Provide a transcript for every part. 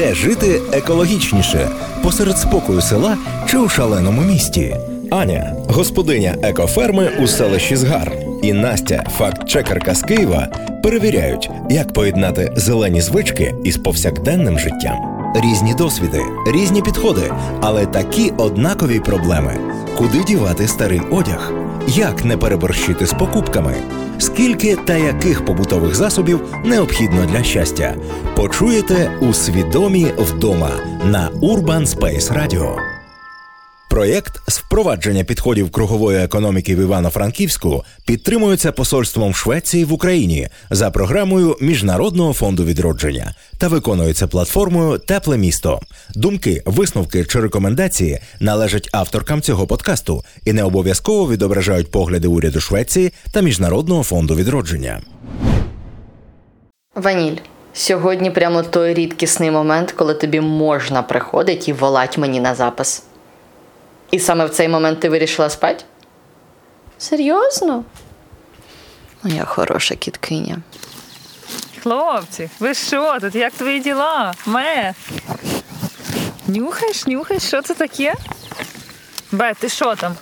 Де жити екологічніше? Посеред спокою села чи у шаленому місті? Аня, господиня екоферми у селищі Згар, і Настя, факт-чекерка з Києва, перевіряють, як поєднати зелені звички із повсякденним життям. Різні досвіди, різні підходи, але такі однакові проблеми: куди дівати старий одяг, як не переборщити з покупками, скільки та яких побутових засобів необхідно для щастя. Почуєте у свідомі вдома на Urban Space Radio. Проєкт з впровадження підходів кругової економіки в Івано-Франківську підтримується посольством Швеції в Україні за програмою Міжнародного фонду відродження та виконується платформою Тепле місто. Думки, висновки чи рекомендації належать авторкам цього подкасту і не обов'язково відображають погляди уряду Швеції та Міжнародного фонду відродження. Ваніль. Сьогодні прямо той рідкісний момент, коли тобі можна приходить і волать мені на запис. І саме в цей момент ти вирішила спати? Серйозно? Моя хороша кіткиня. Хлопці, ви що тут? Як твої діла? Ме? Нюхаєш, нюхаєш, що це таке? Бе, ти що там?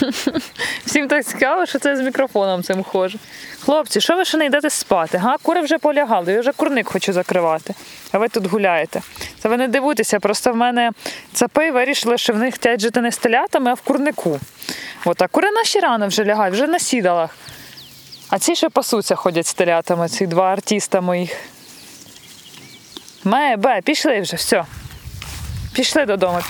Всім так цікаво, що це з мікрофоном цим хоже. Хлопці, що ви ще не йдете спати? Га? Кури вже полягали, я вже курник хочу закривати. А ви тут гуляєте. Це ви не дивуйтеся, просто в мене цапи вирішили, що в них хочуть жити не з телятами, а в курнику. От, а кури наші рано вже лягають, вже на сідалах. А ці ще пасуться ходять з телятами, ці два артиста моїх. Ме, бе, пішли вже, все. Пішли додому.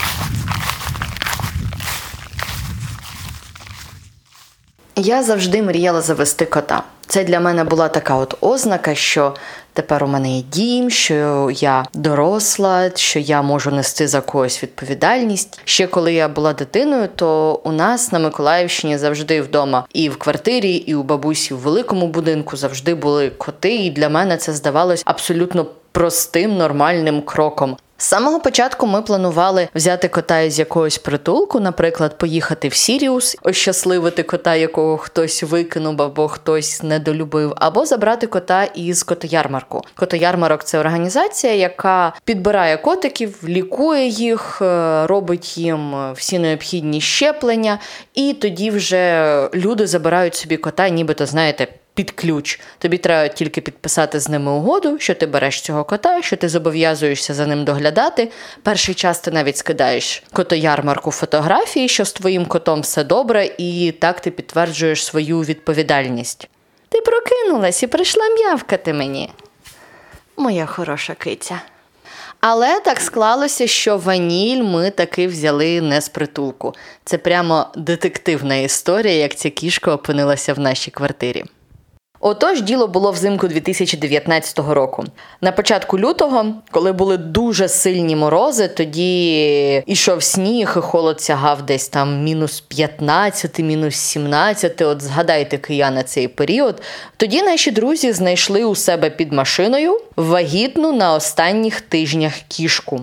Я завжди мріяла завести кота. Це для мене була така от ознака, що тепер у мене є дім, що я доросла, що я можу нести за когось відповідальність. Ще коли я була дитиною, то у нас на Миколаївщині завжди вдома і в квартирі, і у бабусі в великому будинку завжди були коти. І для мене це здавалось абсолютно простим нормальним кроком. З самого початку ми планували взяти кота із якогось притулку, наприклад, поїхати в Сіріус, ощасливити кота, якого хтось викинув або хтось недолюбив, або забрати кота із котоярмарку. Котоярмарок це організація, яка підбирає котиків, лікує їх, е, робить їм всі необхідні щеплення, і тоді вже люди забирають собі кота, нібито знаєте під ключ. Тобі треба тільки підписати з ними угоду, що ти береш цього кота, що ти зобов'язуєшся за ним доглядати. Перший час ти навіть скидаєш котоярмарку фотографії, що з твоїм котом все добре, і так ти підтверджуєш свою відповідальність. Ти прокинулась і прийшла м'явкати мені. Моя хороша киця. Але так склалося, що ваніль ми таки взяли не з притулку. Це прямо детективна історія, як ця кішка опинилася в нашій квартирі. Отож, діло було взимку 2019 року. На початку лютого, коли були дуже сильні морози, тоді ішов сніг, і холод сягав десь там мінус 15, мінус 17. От згадайте кияни цей період. Тоді наші друзі знайшли у себе під машиною вагітну на останніх тижнях кішку.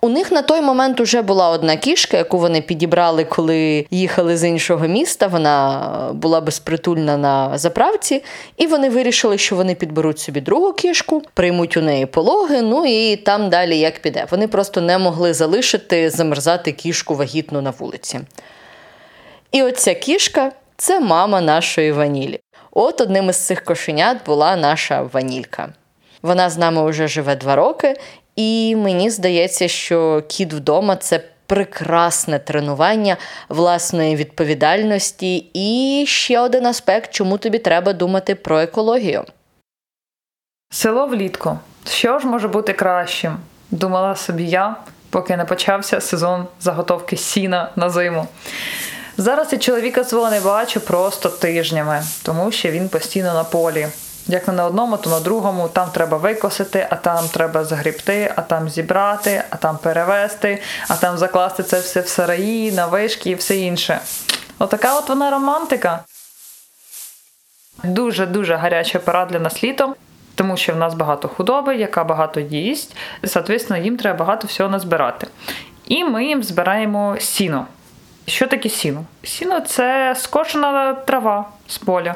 У них на той момент уже була одна кішка, яку вони підібрали, коли їхали з іншого міста. Вона була безпритульна на заправці, і вони вирішили, що вони підберуть собі другу кішку, приймуть у неї пологи. Ну і там далі як піде. Вони просто не могли залишити замерзати кішку вагітну на вулиці. І оця кішка це мама нашої ванілі. От одним із цих кошенят була наша ванілька. Вона з нами вже живе два роки, і мені здається, що кіт вдома це прекрасне тренування власної відповідальності і ще один аспект, чому тобі треба думати про екологію. Село влітку. Що ж може бути кращим? Думала собі я, поки не почався сезон заготовки сіна на зиму. Зараз я чоловіка свого не бачу просто тижнями, тому що він постійно на полі. Як не на одному, то на другому. Там треба викосити, а там треба загрібти, а там зібрати, а там перевезти, а там закласти це все в сараї, на вишки і все інше. Отака от вона романтика. Дуже-дуже гаряча пора для нас літом, тому що в нас багато худоби, яка багато їсть. Соответственно, їм треба багато всього назбирати. І ми їм збираємо сіно. Що таке сіно? Сіно це скошена трава з поля.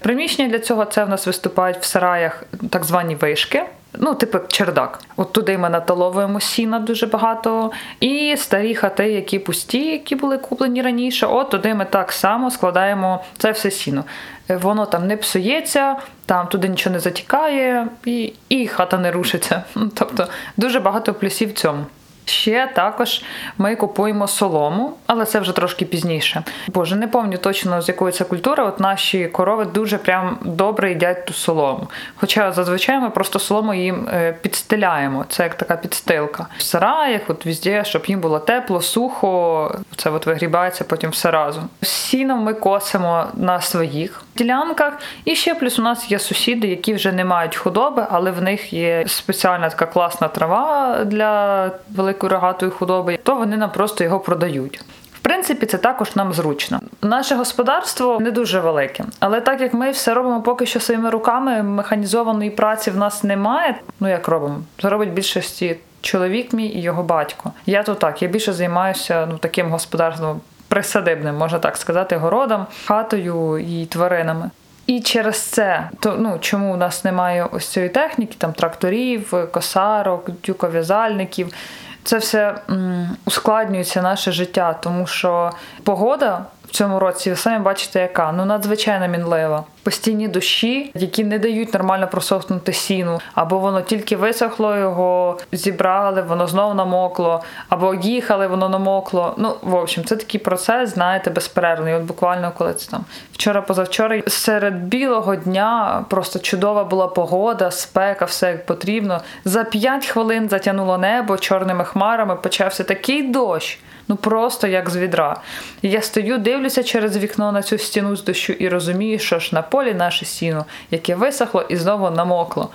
Приміщення для цього це в нас виступають в сараях так звані вишки. Ну, типу чердак. От туди ми наталовуємо сіна дуже багато. І старі хати, які пусті, які були куплені раніше, от туди ми так само складаємо це все сіно. Воно там не псується, там туди нічого не затікає, і і хата не рушиться. Тобто дуже багато плюсів в цьому. Ще також ми купуємо солому, але це вже трошки пізніше. Боже, не пам'ятаю точно з якої це культури. От наші корови дуже прям добре їдять ту солому. Хоча зазвичай ми просто солому їм е, підстеляємо. Це як така підстилка. В сараях, от везде, щоб їм було тепло, сухо. Це от вигрібається потім все разом. Сіном ми косимо на своїх ділянках. І ще плюс у нас є сусіди, які вже не мають худоби, але в них є спеціальна така класна трава для великої рогатої худоби, то вони нам просто його продають. В принципі, це також нам зручно. Наше господарство не дуже велике, але так як ми все робимо поки що своїми руками, механізованої праці в нас немає. Ну як робимо? Це робить більшості чоловік мій і його батько. Я то так, я більше займаюся ну таким господарством присадибним, можна так сказати, городом, хатою і тваринами. І через це, то ну чому у нас немає ось цієї техніки, там тракторів, косарок, дюков'язальників. Це все м, ускладнюється наше життя, тому що погода цьому році, ви самі бачите, яка ну надзвичайно мінлива. Постійні дощі, які не дають нормально просохнути сіну, або воно тільки висохло, його зібрали, воно знову намокло, або їхали, воно намокло. Ну, в общем, це такий процес, знаєте, безперервний. От буквально коли це там вчора-позавчора, серед білого дня просто чудова була погода, спека, все як потрібно. За п'ять хвилин затягнуло небо чорними хмарами, почався такий дощ. Ну просто як з відра. Я стою, дивлюся через вікно на цю стіну з дощу і розумію, що ж на полі наше сіно, яке висохло і знову намокло.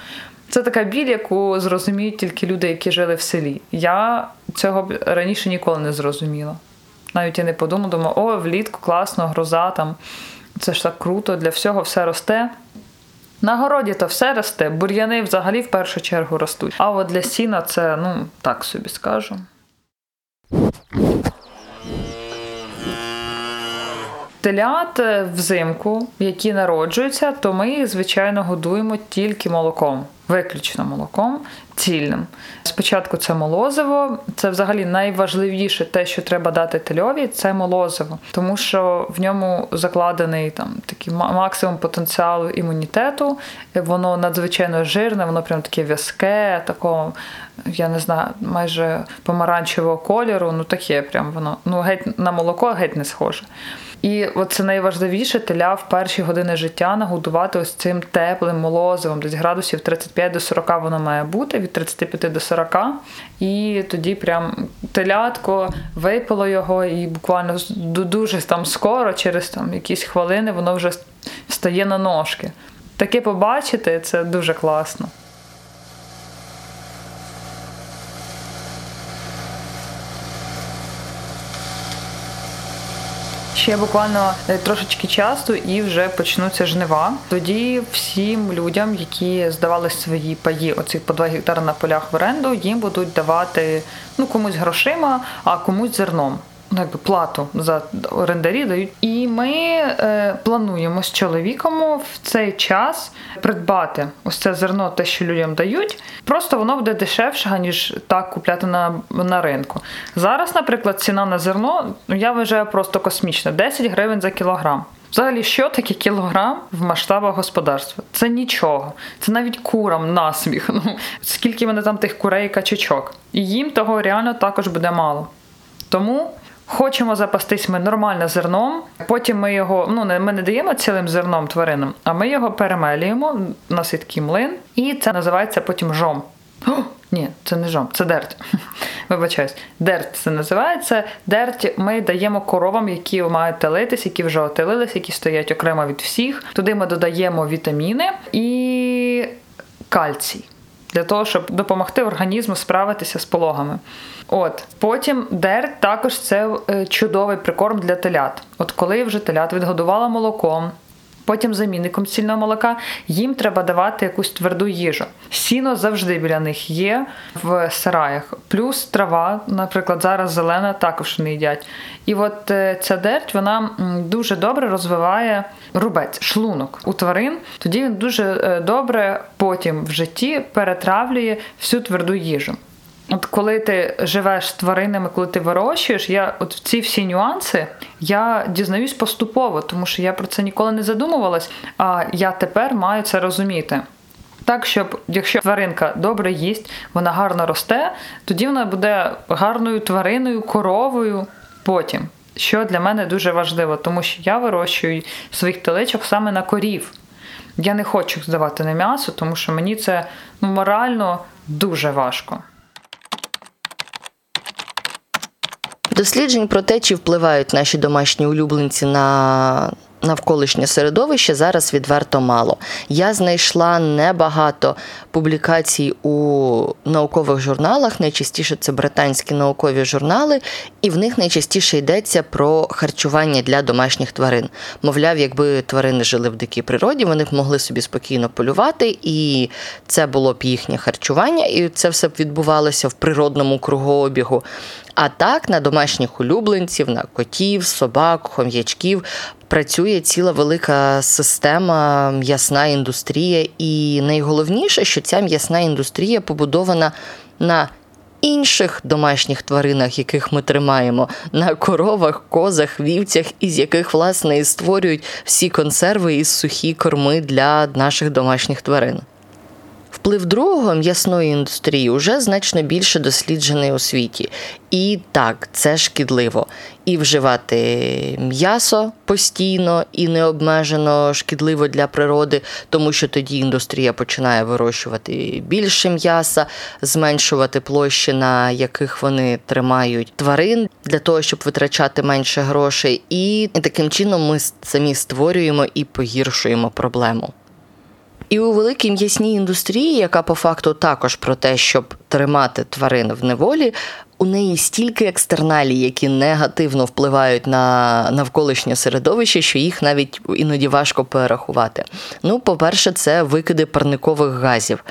Це така біль, яку зрозуміють тільки люди, які жили в селі. Я цього раніше ніколи не зрозуміла. Навіть я не подумала, думаю, о, влітку класно, гроза там. Це ж так круто, для всього все росте. На городі то все росте, бур'яни взагалі в першу чергу ростуть. А от для сіна це, ну, так собі скажу. Телят е, взимку, які народжуються, то ми їх, звичайно, годуємо тільки молоком, виключно молоком цільним. Спочатку це молозиво, це взагалі найважливіше те, що треба дати тельові, це молозиво, тому що в ньому закладений там такий максимум потенціалу імунітету, воно надзвичайно жирне, воно прям таке в'язке, такого, я не знаю, майже помаранчевого кольору. Ну таке прям воно. Ну, геть на молоко геть не схоже. І це найважливіше теля в перші години життя нагодувати ось цим теплим молозивом, десь градусів 35 до 40 воно має бути, від 35 до 40. І тоді прям телятко випило його, і буквально дуже там скоро, через там якісь хвилини, воно вже стає на ножки. Таке побачити це дуже класно. Ще буквально е, трошечки часу і вже почнуться жнива. Тоді всім людям, які здавали свої паї, оцих по 2 гектари на полях в оренду, їм будуть давати ну комусь грошима, а комусь зерном ну, якби плату за орендарі дають. І ми е, плануємо з чоловіком в цей час придбати ось це зерно, те, що людям дають. Просто воно буде дешевше, ніж так купляти на на ринку. Зараз, наприклад, ціна на зерно ну, я вважаю просто космічна: 10 гривень за кілограм. Взагалі, що таке кілограм в масштабах господарства? Це нічого. Це навіть курам насміх. Ну, Скільки мене там тих курей і качечок. І їм того реально також буде мало. Тому Хочемо запастись ми нормально зерном, потім ми його, ну не ми не даємо цілим зерном тваринам, а ми його перемелюємо на сіткий млин, і це називається потім жом. О, Ні, це не жом, це дерть. Вибачаюсь, дерть це називається. Дерть ми даємо коровам, які мають телитись, які вже отелились, які стоять окремо від всіх. Туди ми додаємо вітаміни і кальцій для того, щоб допомогти організму справитися з пологами. От Потім дерть також це е, чудовий прикорм для телят. От коли вже телят відгодувала молоком, Потім замінником сільного молока їм треба давати якусь тверду їжу. Сіно завжди біля них є в сараях. Плюс трава, наприклад, зараз зелена, також не їдять. І от е, ця дерть вона дуже добре розвиває рубець, шлунок у тварин. Тоді він дуже е, добре потім в житті перетравлює всю тверду їжу. От коли ти живеш з тваринами, коли ти вирощуєш, я от ці всі нюанси я дізнаюсь поступово, тому що я про це ніколи не задумувалась, а я тепер маю це розуміти. Так, щоб якщо тваринка добре їсть, вона гарно росте, тоді вона буде гарною твариною, коровою потім. Що для мене дуже важливо, тому що я вирощую своїх теличок саме на корів. Я не хочу здавати на м'ясо, тому що мені це ну, морально дуже важко. Досліджень про те, чи впливають наші домашні улюбленці на навколишнє середовище зараз відверто мало. Я знайшла небагато публікацій у наукових журналах. Найчастіше це британські наукові журнали, і в них найчастіше йдеться про харчування для домашніх тварин. Мовляв, якби тварини жили в дикій природі, вони б могли собі спокійно полювати, і це було б їхнє харчування, і це все б відбувалося в природному кругообігу. А так на домашніх улюбленців, на котів, собак, хом'ячків працює ціла велика система, м'ясна індустрія. І найголовніше, що ця м'ясна індустрія побудована на інших домашніх тваринах, яких ми тримаємо, на коровах, козах, вівцях, із яких, власне, і створюють всі консерви і сухі корми для наших домашніх тварин. Вплив другого м'ясної індустрії вже значно більше досліджений у світі. І так, це шкідливо. І вживати м'ясо постійно і необмежено шкідливо для природи, тому що тоді індустрія починає вирощувати більше м'яса, зменшувати площі, на яких вони тримають тварин, для того, щоб витрачати менше грошей. І таким чином ми самі створюємо і погіршуємо проблему. І у великій м'ясній індустрії, яка по факту також про те, щоб тримати тварин в неволі, у неї стільки екстерналій, які негативно впливають на навколишнє середовище, що їх навіть іноді важко перерахувати. Ну, по-перше, це викиди парникових газів.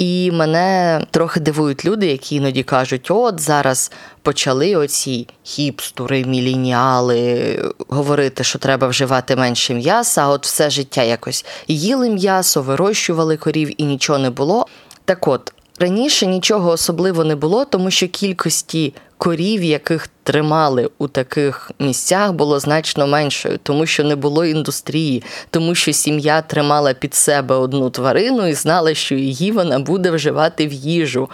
І мене трохи дивують люди, які іноді кажуть: от зараз почали оці хіпстури, мілініали говорити, що треба вживати менше м'яса, а от все життя якось їли м'ясо, вирощували корів і нічого не було. Так от. Раніше нічого особливо не було, тому що кількості корів, яких тримали у таких місцях, було значно меншою, тому що не було індустрії, тому що сім'я тримала під себе одну тварину і знала, що її вона буде вживати в їжу.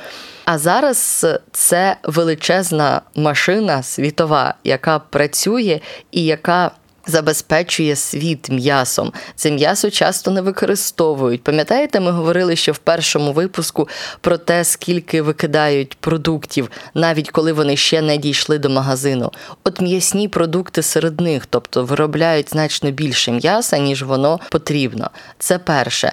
А зараз це величезна машина світова, яка працює і яка забезпечує світ м'ясом. Це м'ясо часто не використовують. Пам'ятаєте, ми говорили, ще в першому випуску про те, скільки викидають продуктів, навіть коли вони ще не дійшли до магазину. От м'ясні продукти серед них, тобто виробляють значно більше м'яса, ніж воно потрібно. Це перше.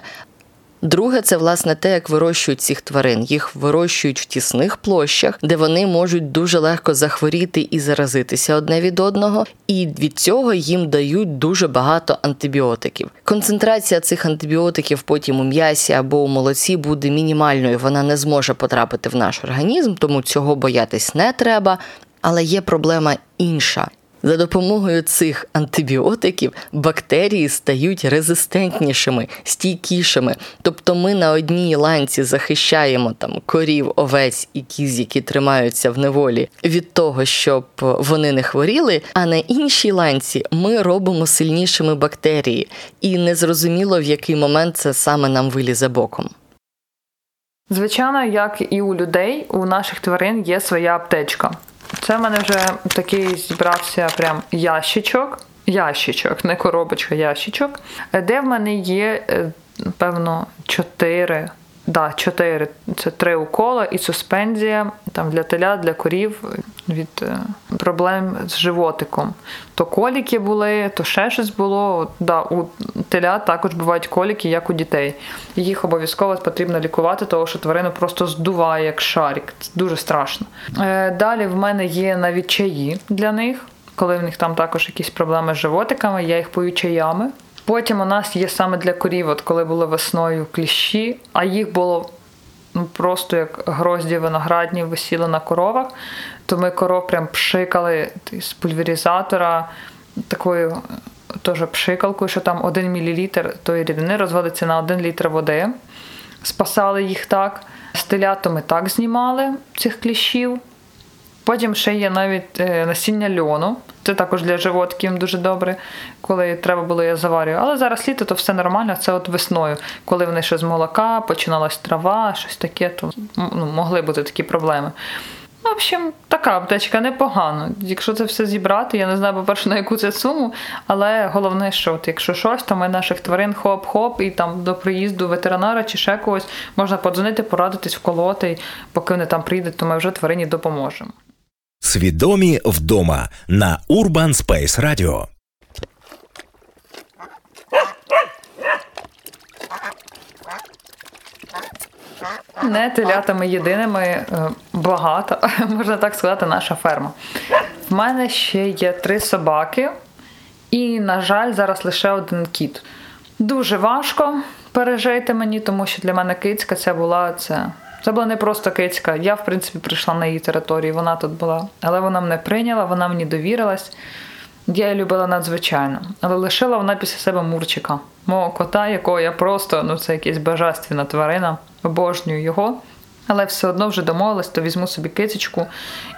Друге, це власне те, як вирощують цих тварин. Їх вирощують в тісних площах, де вони можуть дуже легко захворіти і заразитися одне від одного, і від цього їм дають дуже багато антибіотиків. Концентрація цих антибіотиків потім у м'ясі або у молоці буде мінімальною. Вона не зможе потрапити в наш організм, тому цього боятись не треба. Але є проблема інша. За допомогою цих антибіотиків бактерії стають резистентнішими, стійкішими. Тобто ми на одній ланці захищаємо там корів, овець і кіз, які тримаються в неволі, від того, щоб вони не хворіли. А на іншій ланці ми робимо сильнішими бактерії, і незрозуміло в який момент це саме нам вилізе боком. Звичайно, як і у людей, у наших тварин є своя аптечка. Це в мене вже такий зібрався прям ящичок. Ящичок, не коробочка, ящичок, де в мене є, е, певно, чотири. Да, чотири. Це три укола і суспензія там для теля, для корів від е, проблем з животиком. То коліки були, то ще щось було. Да, У теля також бувають коліки, як у дітей. Їх обов'язково потрібно лікувати, тому що тварину просто здуває як шарик. Це дуже страшно. Е, далі в мене є навіть чаї для них, коли в них там також якісь проблеми з животиками, я їх пою чаями. Потім у нас є саме для корів, от коли були весною кліщі, а їх було просто як грозді виноградні висіли на коровах, то ми коров прям пшикали з пульверізатора такою теж пшикалкою, що там 1 мл тої рідини розводиться на 1 літр води. Спасали їх так. Стеляту ми так знімали цих кліщів. Потім ще є навіть е, насіння льону. Це також для животків дуже добре, коли треба було, я заварюю. Але зараз літо, то все нормально. Це от весною, коли вони ще з молока, починалась трава, щось таке, то ну, могли бути такі проблеми. В общем, така аптечка непогана. Якщо це все зібрати, я не знаю, по-перше, на яку це суму, але головне, що от якщо щось, то ми наших тварин хоп-хоп, і там до приїзду ветеринара чи ще когось можна подзвонити, порадитись, вколоти, поки вони там прийдуть, то ми вже тварині допоможемо. Свідомі вдома на Urban Space Radio. Не телятами єдиними е, багато, можна так сказати, наша ферма. В мене ще є три собаки, і, на жаль, зараз лише один кіт. Дуже важко пережити мені, тому що для мене кицька це була це. Це була не просто кицька. Я, в принципі, прийшла на її територію, вона тут була. Але вона мене прийняла, вона мені довірилась. Я її любила надзвичайно. Але лишила вона після себе Мурчика, мого кота, якого я просто, ну це якась божественна тварина, обожнюю його. Але все одно вже домовилась, то візьму собі кицечку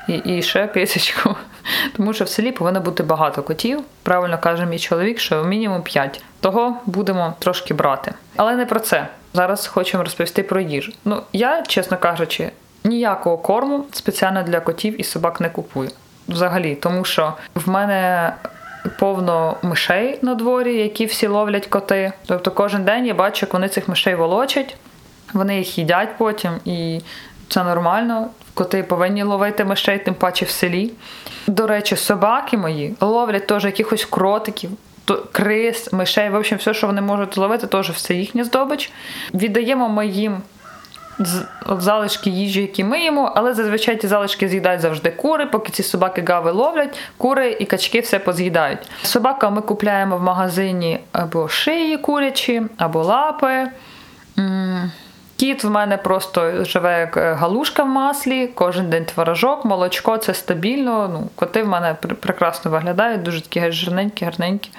і і ще кицечку. Тому що в селі повинно бути багато котів. Правильно каже мій чоловік, що мінімум 5. Того будемо трошки брати. Але не про це. Зараз хочемо розповісти про їжу. Ну, я, чесно кажучи, ніякого корму спеціально для котів і собак не купую. Взагалі, тому що в мене повно мишей на дворі, які всі ловлять коти. Тобто кожен день я бачу, як вони цих мишей волочать, вони їх їдять потім, і це нормально. Коти повинні ловити мишей, тим паче в селі. До речі, собаки мої ловлять теж якихось кротиків. Крис, мишей, в общем, все, що вони можуть зловити, теж все їхня здобич. Віддаємо ми їм залишки їжі, які ми їмо, але зазвичай ті залишки з'їдають завжди кури, поки ці собаки гави ловлять, кури і качки все поз'їдають. Собака ми купляємо в магазині або шиї курячі, або лапи. Кіт в мене просто живе як е, галушка в маслі, кожен день творожок, молочко це стабільно. Ну, Коти в мене прекрасно виглядають, дуже такі жирненькі, гарненькі.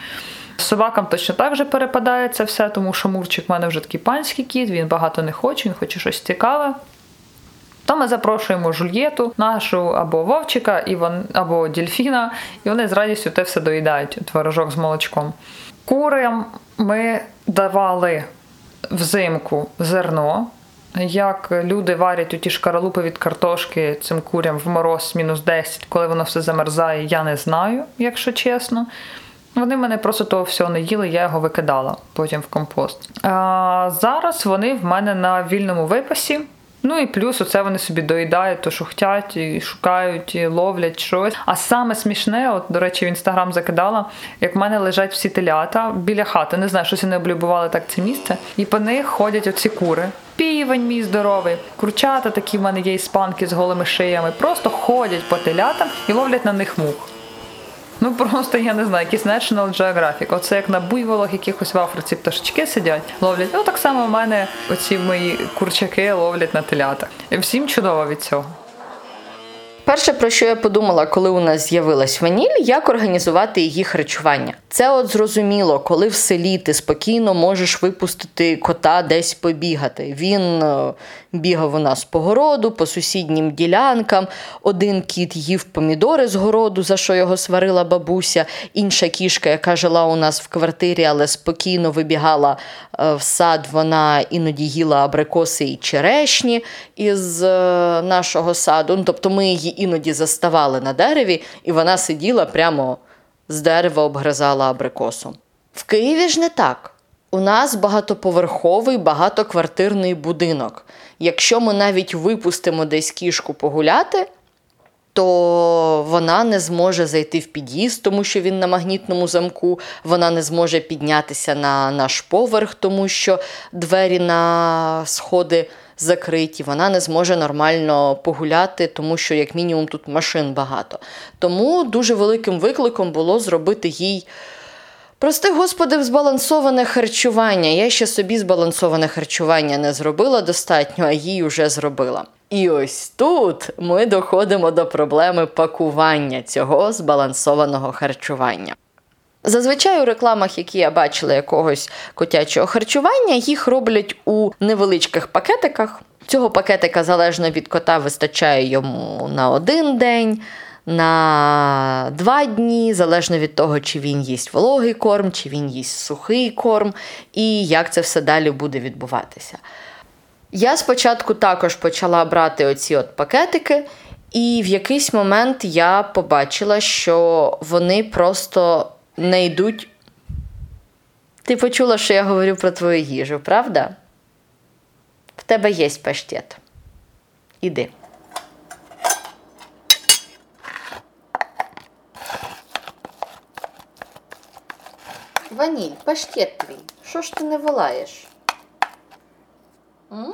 Собакам точно так же перепадає це все, тому що Мурчик в мене вже такий панський кіт, він багато не хоче, він хоче щось цікаве. То ми запрошуємо жульєту нашу або вовчика, або дільфіна, і вони з радістю те все доїдають, творожок з молочком. Курям ми давали взимку зерно. Як люди варять у ті шкаралупи від картошки цим курям в мороз мінус 10, коли воно все замерзає, я не знаю, якщо чесно. Вони мене просто того всього не їли, я його викидала потім в компост. А Зараз вони в мене на вільному випасі. Ну і плюс оце вони собі доїдають, то що хотять, і шукають, і ловлять щось. А саме смішне, от, до речі, в інстаграм закидала, як в мене лежать всі телята біля хати. Не знаю, щось вони облюбували так це місце. І по них ходять оці кури. Півень мій здоровий, курчата такі в мене є іспанки з голими шиями. Просто ходять по телятам і ловлять на них мух. Ну просто я не знаю, якийсь National Geographic. Оце як на буйволах якихось в Африці пташечки сидять, ловлять. Ну так само в мене оці мої курчаки ловлять на телята. Всім чудово від цього. Перше, про що я подумала, коли у нас з'явилась ваніль, як організувати її харчування. Це от зрозуміло, коли в селі ти спокійно можеш випустити кота десь побігати. Він е, бігав у нас по городу, по сусіднім ділянкам. Один кіт їв помідори з городу, за що його сварила бабуся. Інша кішка, яка жила у нас в квартирі, але спокійно вибігала е, в сад, вона іноді їла абрикоси і черешні із е, нашого саду. Ну, тобто ми її іноді заставали на дереві, і вона сиділа прямо з дерева обгризала абрикосом. В Києві ж не так. У нас багатоповерховий багатоквартирний будинок. Якщо ми навіть випустимо десь кішку погуляти, то вона не зможе зайти в під'їзд, тому що він на магнітному замку, вона не зможе піднятися на наш поверх, тому що двері на сходи закриті, вона не зможе нормально погуляти, тому що, як мінімум, тут машин багато. Тому дуже великим викликом було зробити їй Прости, господи, збалансоване харчування. Я ще собі збалансоване харчування не зробила достатньо, а їй уже зробила. І ось тут ми доходимо до проблеми пакування цього збалансованого харчування. Зазвичай у рекламах, які я бачила якогось котячого харчування, їх роблять у невеличких пакетиках. Цього пакетика залежно від кота вистачає йому на один день, на два дні, залежно від того, чи він їсть вологий корм, чи він їсть сухий корм, і як це все далі буде відбуватися. Я спочатку також почала брати оці от пакетики, і в якийсь момент я побачила, що вони просто не йдуть. Ти почула, що я говорю про твою їжу, правда? В тебе є паштет. Іди. Ваніль, паштет твій. Що ж ти не волаєш? М?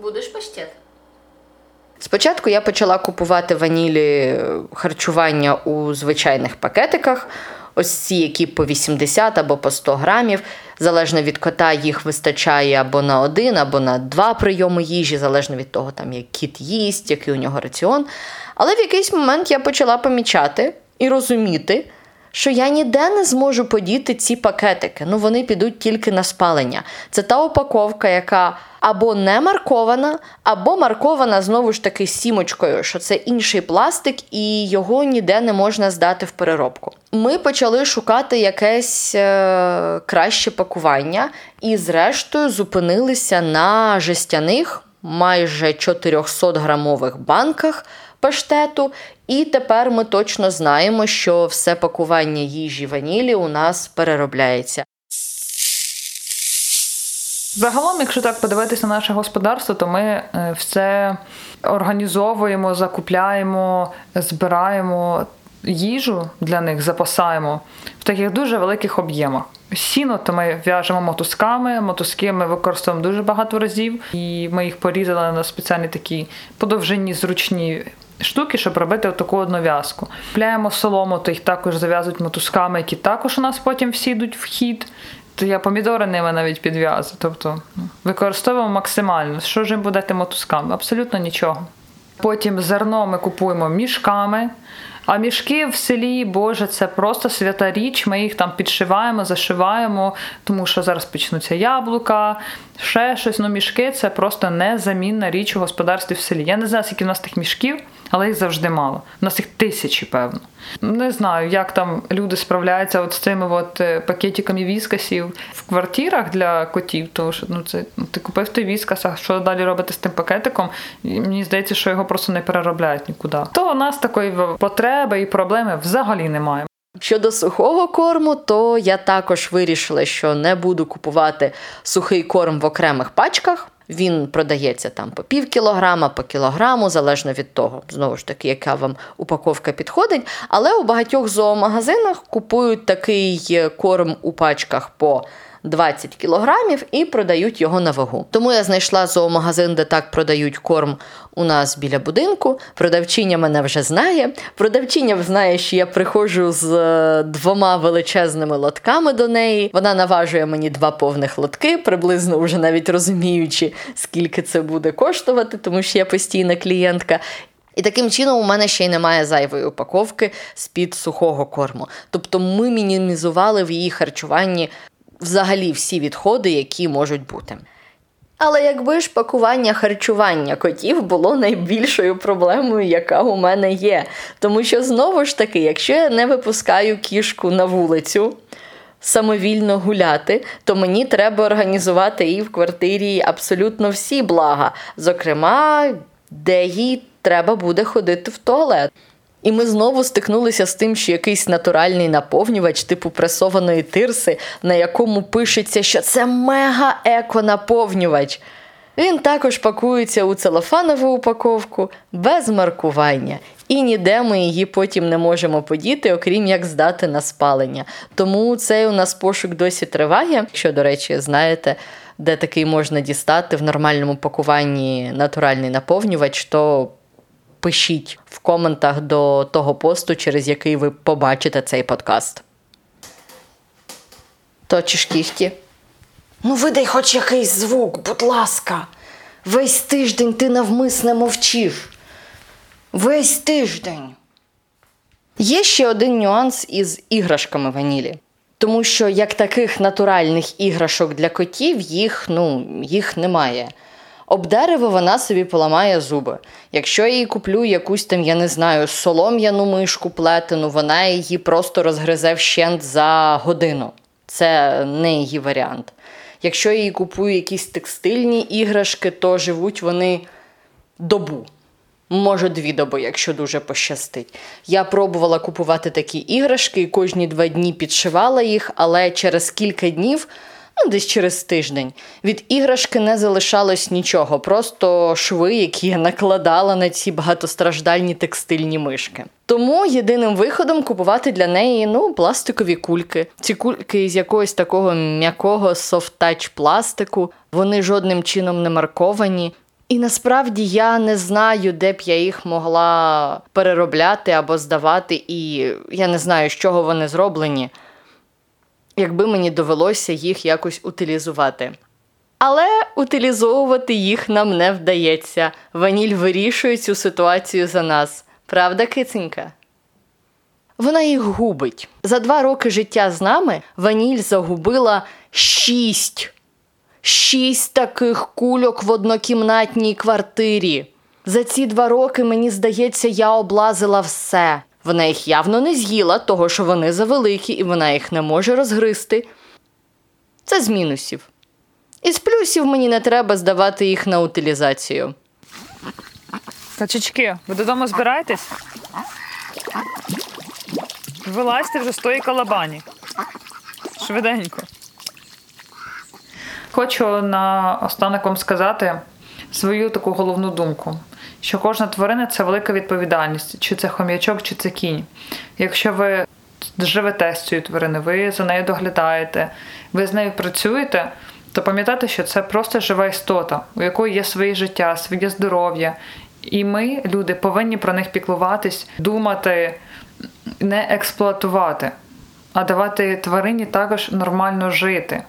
Будеш паштет? Спочатку я почала купувати ванілі харчування у звичайних пакетиках. Ось ці, які по 80 або по 100 грамів. Залежно від кота, їх вистачає або на один, або на два прийоми їжі, залежно від того, там, як кіт їсть, який у нього раціон. Але в якийсь момент я почала помічати і розуміти, що я ніде не зможу подіти ці пакетики. Ну вони підуть тільки на спалення. Це та упаковка, яка або не маркована, або маркована знову ж таки сімочкою, що це інший пластик, і його ніде не можна здати в переробку. Ми почали шукати якесь е- краще пакування, і, зрештою, зупинилися на жестяних, майже 400 грамових банках паштету. І тепер ми точно знаємо, що все пакування їжі ванілі у нас переробляється. Загалом, якщо так подивитися на наше господарство, то ми е, все організовуємо, закупляємо, збираємо їжу для них, запасаємо в таких дуже великих об'ємах. Сіно то ми в'яжемо мотузками. Мотузки ми використовуємо дуже багато разів, і ми їх порізали на спеціальні такі подовжені зручні штуки, щоб робити таку одну в'язку. Пляємо солому, то їх також зав'язують мотузками, які також у нас потім всі йдуть в хід. То я помідори ними навіть підв'язую. Тобто ну, використовуємо максимально. Що ж їм будете мотузками? Абсолютно нічого. Потім зерно ми купуємо мішками. А мішки в селі, Боже, це просто свята річ. Ми їх там підшиваємо, зашиваємо, тому що зараз почнуться яблука, ще щось. Ну, мішки це просто незамінна річ у господарстві в селі. Я не знаю, скільки в нас тих мішків, але їх завжди мало. У нас їх тисячі, певно. Не знаю, як там люди справляються от з цими от е, пакетиками віскасів в квартирах для котів. Тому що ну це ну, ти купив той віскас, а що далі робити з тим пакетиком? І мені здається, що його просто не переробляють нікуди. То у нас такої потреби і проблеми взагалі немає. Щодо сухого корму, то я також вирішила, що не буду купувати сухий корм в окремих пачках. Він продається там по пів кілограма, по кілограму, залежно від того, знову ж таки, яка вам упаковка підходить. Але у багатьох зоомагазинах купують такий корм у пачках по 20 кілограмів і продають його на вагу. Тому я знайшла зоомагазин, де так продають корм у нас біля будинку. Продавчиня мене вже знає. Продавчиня знає, що я приходжу з е, двома величезними лотками до неї. Вона наважує мені два повних лотки, приблизно вже навіть розуміючи, скільки це буде коштувати, тому що я постійна клієнтка. І таким чином у мене ще й немає зайвої упаковки з-під сухого корму. Тобто ми мінімізували в її харчуванні взагалі всі відходи, які можуть бути. Але якби ж пакування харчування котів було найбільшою проблемою, яка у мене є. Тому що знову ж таки, якщо я не випускаю кішку на вулицю самовільно гуляти, то мені треба організувати їй в квартирі абсолютно всі блага, зокрема, де їй треба буде ходити в туалет. І ми знову стикнулися з тим, що якийсь натуральний наповнювач, типу пресованої тирси, на якому пишеться, що це мега-еко-наповнювач. Він також пакується у целофанову упаковку без маркування. І ніде ми її потім не можемо подіти, окрім як здати на спалення. Тому цей у нас пошук досі триває. Якщо, до речі, знаєте, де такий можна дістати в нормальному пакуванні натуральний наповнювач, то пишіть в коментах до того посту, через який ви побачите цей подкаст. Точиш кіхті? Ну, видай хоч якийсь звук, будь ласка. Весь тиждень ти навмисне мовчив. Весь тиждень. Є ще один нюанс із іграшками ванілі. Тому що як таких натуральних іграшок для котів їх ну, їх немає. Об дерево вона собі поламає зуби. Якщо я їй куплю якусь там, я не знаю, солом'яну мишку плетену, вона її просто розгризе вщент за годину. Це не її варіант. Якщо я їй купую якісь текстильні іграшки, то живуть вони добу. Може, дві доби, якщо дуже пощастить. Я пробувала купувати такі іграшки і кожні два дні підшивала їх, але через кілька днів, ну десь через тиждень, від іграшки не залишалось нічого, просто шви, які я накладала на ці багатостраждальні текстильні мишки. Тому єдиним виходом купувати для неї ну, пластикові кульки. Ці кульки з якогось такого м'якого soft-touch пластику, вони жодним чином не марковані. І насправді я не знаю, де б я їх могла переробляти або здавати, і я не знаю, з чого вони зроблені, якби мені довелося їх якось утилізувати. Але утилізовувати їх нам не вдається. Ваніль вирішує цю ситуацію за нас. Правда, киценька? Вона їх губить. За два роки життя з нами Ваніль загубила шість шість таких кульок в однокімнатній квартирі. За ці два роки, мені здається, я облазила все. Вона їх явно не з'їла, того що вони завеликі, і вона їх не може розгризти. Це з мінусів. Із плюсів мені не треба здавати їх на утилізацію. Качечки, ви додому збираєтесь? Вилазьте вже з тої калабані. Швиденько. Хочу на останок вам сказати свою таку головну думку, що кожна тварина це велика відповідальність, чи це хом'ячок, чи це кінь. Якщо ви живете з цією твариною, ви за нею доглядаєте, ви з нею працюєте, то пам'ятайте, що це просто жива істота, у якої є своє життя, своє здоров'я. І ми, люди, повинні про них піклуватись, думати, не експлуатувати, а давати тварині також нормально жити.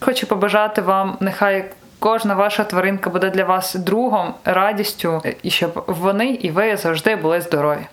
Хочу побажати вам, нехай кожна ваша тваринка буде для вас другом, радістю, і щоб вони і ви завжди були здорові.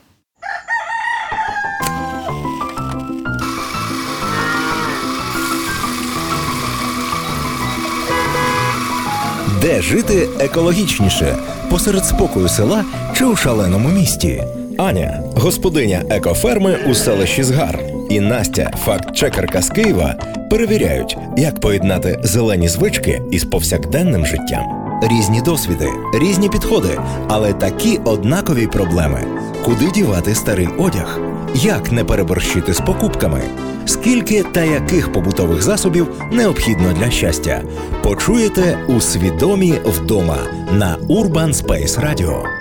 Де жити екологічніше посеред спокою села чи у шаленому місті? Аня, господиня екоферми у селищі Згар, і Настя, факт-чекерка з Києва, перевіряють, як поєднати зелені звички із повсякденним життям. Різні досвіди, різні підходи, але такі однакові проблеми: куди дівати старий одяг, як не переборщити з покупками, скільки та яких побутових засобів необхідно для щастя. Почуєте у свідомі вдома на Urban Space Radio.